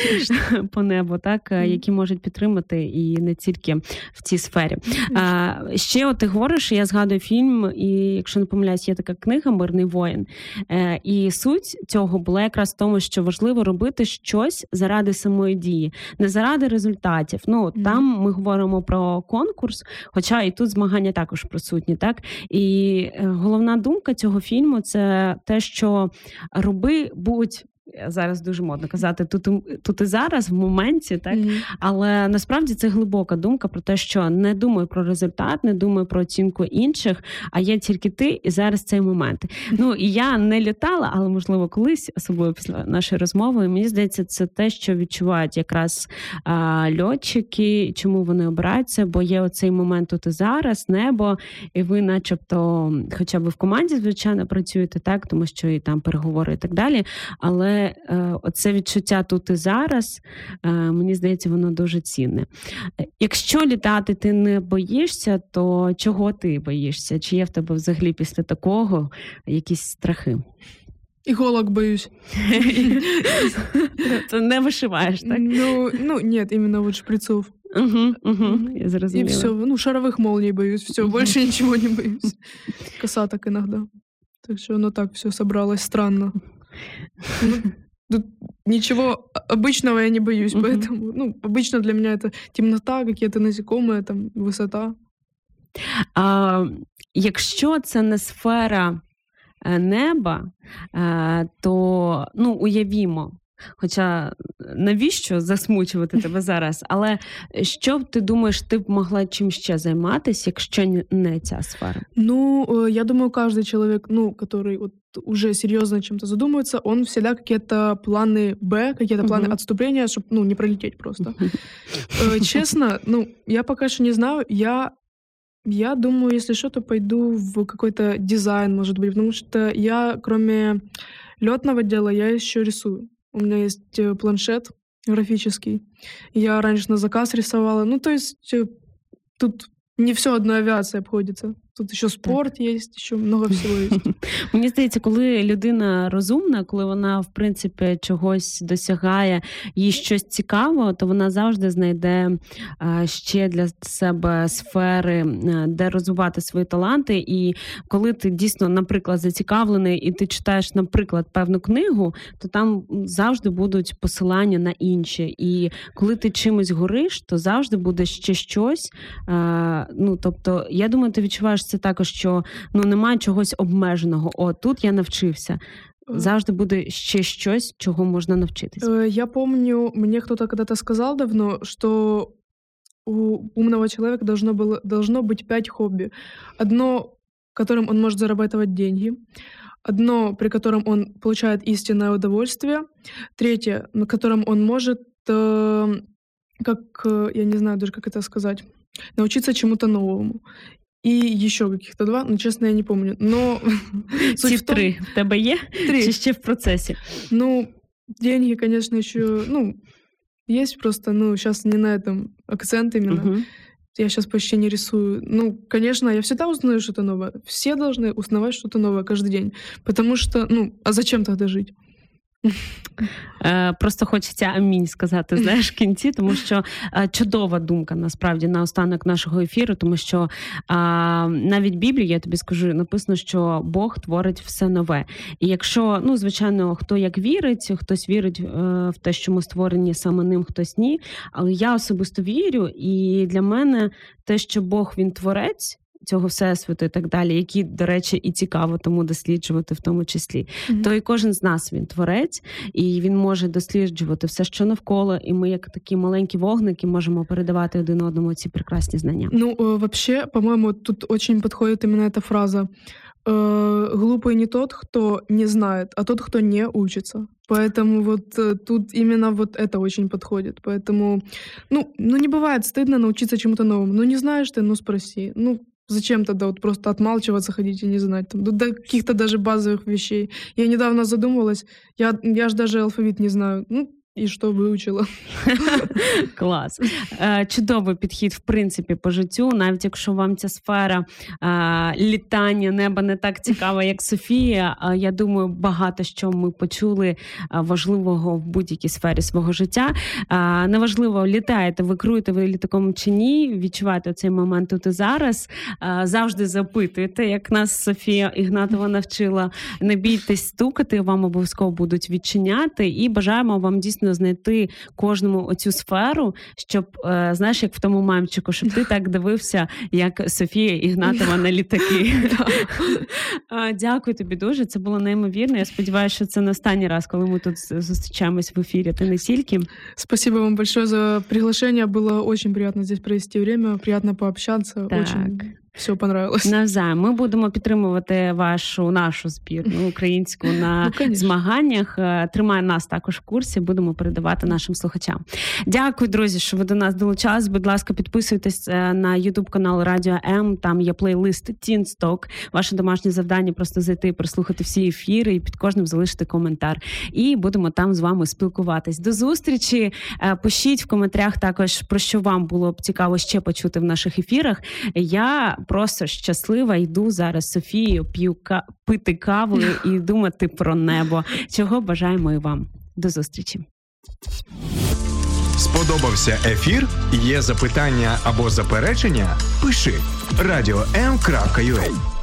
S3: ну, по небу, так які можуть підтримати і не тільки в цій сфері. А, Ще от ти говориш, я згадую фільм, і якщо не помиляюсь, є така книга Мирний воїн. Е, І суть цього була якраз в тому, що важливо робити щось заради самої дії, не заради результатів. Ну там ми говоримо про конкурс, хоча і тут змагання також присутні. Так і е, головна думка цього фільму це те, що роби будь зараз дуже модно казати тут тут і зараз, в моменті, так mm-hmm. але насправді це глибока думка про те, що не думаю про результат, не думаю про оцінку інших, а є тільки ти і зараз цей момент. Mm-hmm. Ну і я не літала, але можливо колись, особливо після нашої розмови. Мені здається, це те, що відчувають якраз а, льотчики, чому вони обираються, бо є оцей момент тут і зараз, небо, і ви, начебто, хоча б в команді, звичайно, працюєте так, тому що і там переговори і так далі. Але е, оце відчуття тут і зараз, е, мені здається, воно дуже цінне. Якщо літати ти не боїшся, то чого ти боїшся? Чи є в тебе взагалі після такого якісь страхи?
S4: Иголок боюсь.
S3: Ты не вышиваешь, так?
S4: Ну, ну нет, именно вот шприцов.
S3: Угу, угу, я
S4: И все, ну, шаровых молний боюсь, все, больше ничего не боюсь. Косаток иногда. Так что оно так все собралось странно. Ну, тут ничего обычного я не боюсь, поэтому, ну, обычно для меня это темнота, какие-то насекомые, там, висота.
S3: А, Якщо це не сфера е, неба, е, то ну, уявімо, Хоча навіщо засмучувати тебе зараз? Але що ти думаєш, ти б могла чим ще займатися, якщо не ця сфера?
S4: Ну, э, я думаю, каждый человек, ну, который вот уже серьезно чем-то задумывается, он всегда какие-то планы Б, какие-то планы отступления, чтобы, ну, не пролететь просто. Uh-huh. Честно, ну, я пока что не знаю, я я думаю, если что, то пойду в какой-то дизайн, может быть, потому что я, кроме летного дела, я еще рисую. У меня есть э, планшет графический. Я раньше на заказ рисовала. Ну, то есть э, тут не все одна авиация обходится. Тут ще спорт є, ще много всього є.
S3: Мені здається, коли людина розумна, коли вона в принципі чогось досягає, їй щось цікаво, то вона завжди знайде ще для себе сфери, де розвивати свої таланти. І коли ти дійсно, наприклад, зацікавлений, і ти читаєш, наприклад, певну книгу, то там завжди будуть посилання на інші. І коли ти чимось гориш, то завжди буде ще щось. Ну тобто, я думаю, ти відчуваєш це також, що ну немає чогось обмеженого. О, тут я навчився. Завжди буде ще щось, чого можна навчитись.
S4: Я помню, мне кто-то когда-то сказал давно, что у умного человека должно, было, должно быть пять хобби. Одно, которым он может зарабатывать деньги. Одно, при котором он получает истинное удовольствие. Третье, на котором он может, э, как, э, я не знаю даже, как это сказать, научиться чему-то новому. И еще каких-то два, ну, честно, я не помню. Но
S3: суть в том... три в тебе є?
S4: Три.
S3: Чи ще в процессе?
S4: Ну, деньги, конечно, еще, ну, есть просто, ну, сейчас не на этом акцент именно. Угу. Я сейчас почти не рисую. Ну, конечно, я всегда узнаю что-то новое. Все должны узнавать что-то новое каждый день. Потому что, ну, а зачем тогда жить?
S3: Е, просто хочеться амінь сказати, знаєш, в кінці, тому що е, чудова думка насправді на останок нашого ефіру, тому що навіть Біблії, я тобі скажу, написано, що Бог творить все нове. І якщо, ну, звичайно, хто як вірить, хтось вірить е, в те, що ми створені саме ним, хтось ні. Але я особисто вірю, і для мене те, що Бог він творець цього всесвіту і так далі, які, до речі, і цікаво тому досліджувати в тому числі. Mm-hmm. То і кожен з нас він творець, і він може досліджувати все, що навколо, і ми, як такі маленькі вогники, можемо передавати один одному ці прекрасні знання.
S4: Ну, вообще, по-моему, тут очень подходит именно эта фраза. Э, глупый не тот, кто не знает, а тот, кто не учится. Поэтому вот э, тут именно вот это очень подходит. Поэтому, ну, ну не бывает стыдно научиться чему-то новому. Ну не знаешь ты, ну спроси. Ну Зачем тогда вот просто отмалчиваться, ходить и не знать? Там, до каких-то даже базовых вещей. Я недавно задумывалась, я, я же даже алфавит не знаю. Ну, і що вивчила.
S3: Клас. Е, чудовий підхід, в принципі, по життю, навіть якщо вам ця сфера літання неба не так цікава, як Софія. Я думаю, багато що ми почули важливого в будь-якій сфері свого життя. Неважливо, літаєте, ви круєте ви літаком чи ні, відчуваєте цей момент тут і зараз. Завжди запитуєте, як нас Софія Ігнатова навчила. Не бійтесь стукати, вам обов'язково будуть відчиняти, і бажаємо вам дійсно дійсно знайти кожному оцю сферу, щоб е, знаєш, як в тому мамчику, щоб ти так дивився, як Софія Ігнатова на літаки. Дякую тобі дуже. Це було неймовірно. Я сподіваюся, що це не останній раз, коли ми тут зустрічаємось в ефірі. Ти не тільки.
S4: Спасибо вам большое за приглашение. Было очень приятно здесь провести время, приятно пообщаться. Так. Очень все понравилось.
S3: Навзаєм. Ми будемо підтримувати вашу нашу збірну українську на ну, змаганнях. Е, тримає нас також в курсі. Будемо передавати нашим слухачам. Дякую, друзі, що ви до нас долучались. Будь ласка, підписуйтесь е, на Ютуб канал Радіо М. Там є плейлист Тінсток. Ваше домашнє завдання просто зайти, прослухати всі ефіри і під кожним залишити коментар. І будемо там з вами спілкуватись. До зустрічі. Е, пишіть в коментарях також про що вам було б цікаво ще почути в наших ефірах. Я просто щаслива. Йду зараз Софією п'ю ка... пити каву і думати про небо. Чого бажаємо і вам. До зустрічі.
S1: Сподобався ефір? Є запитання або заперечення? Пиши радіом.ua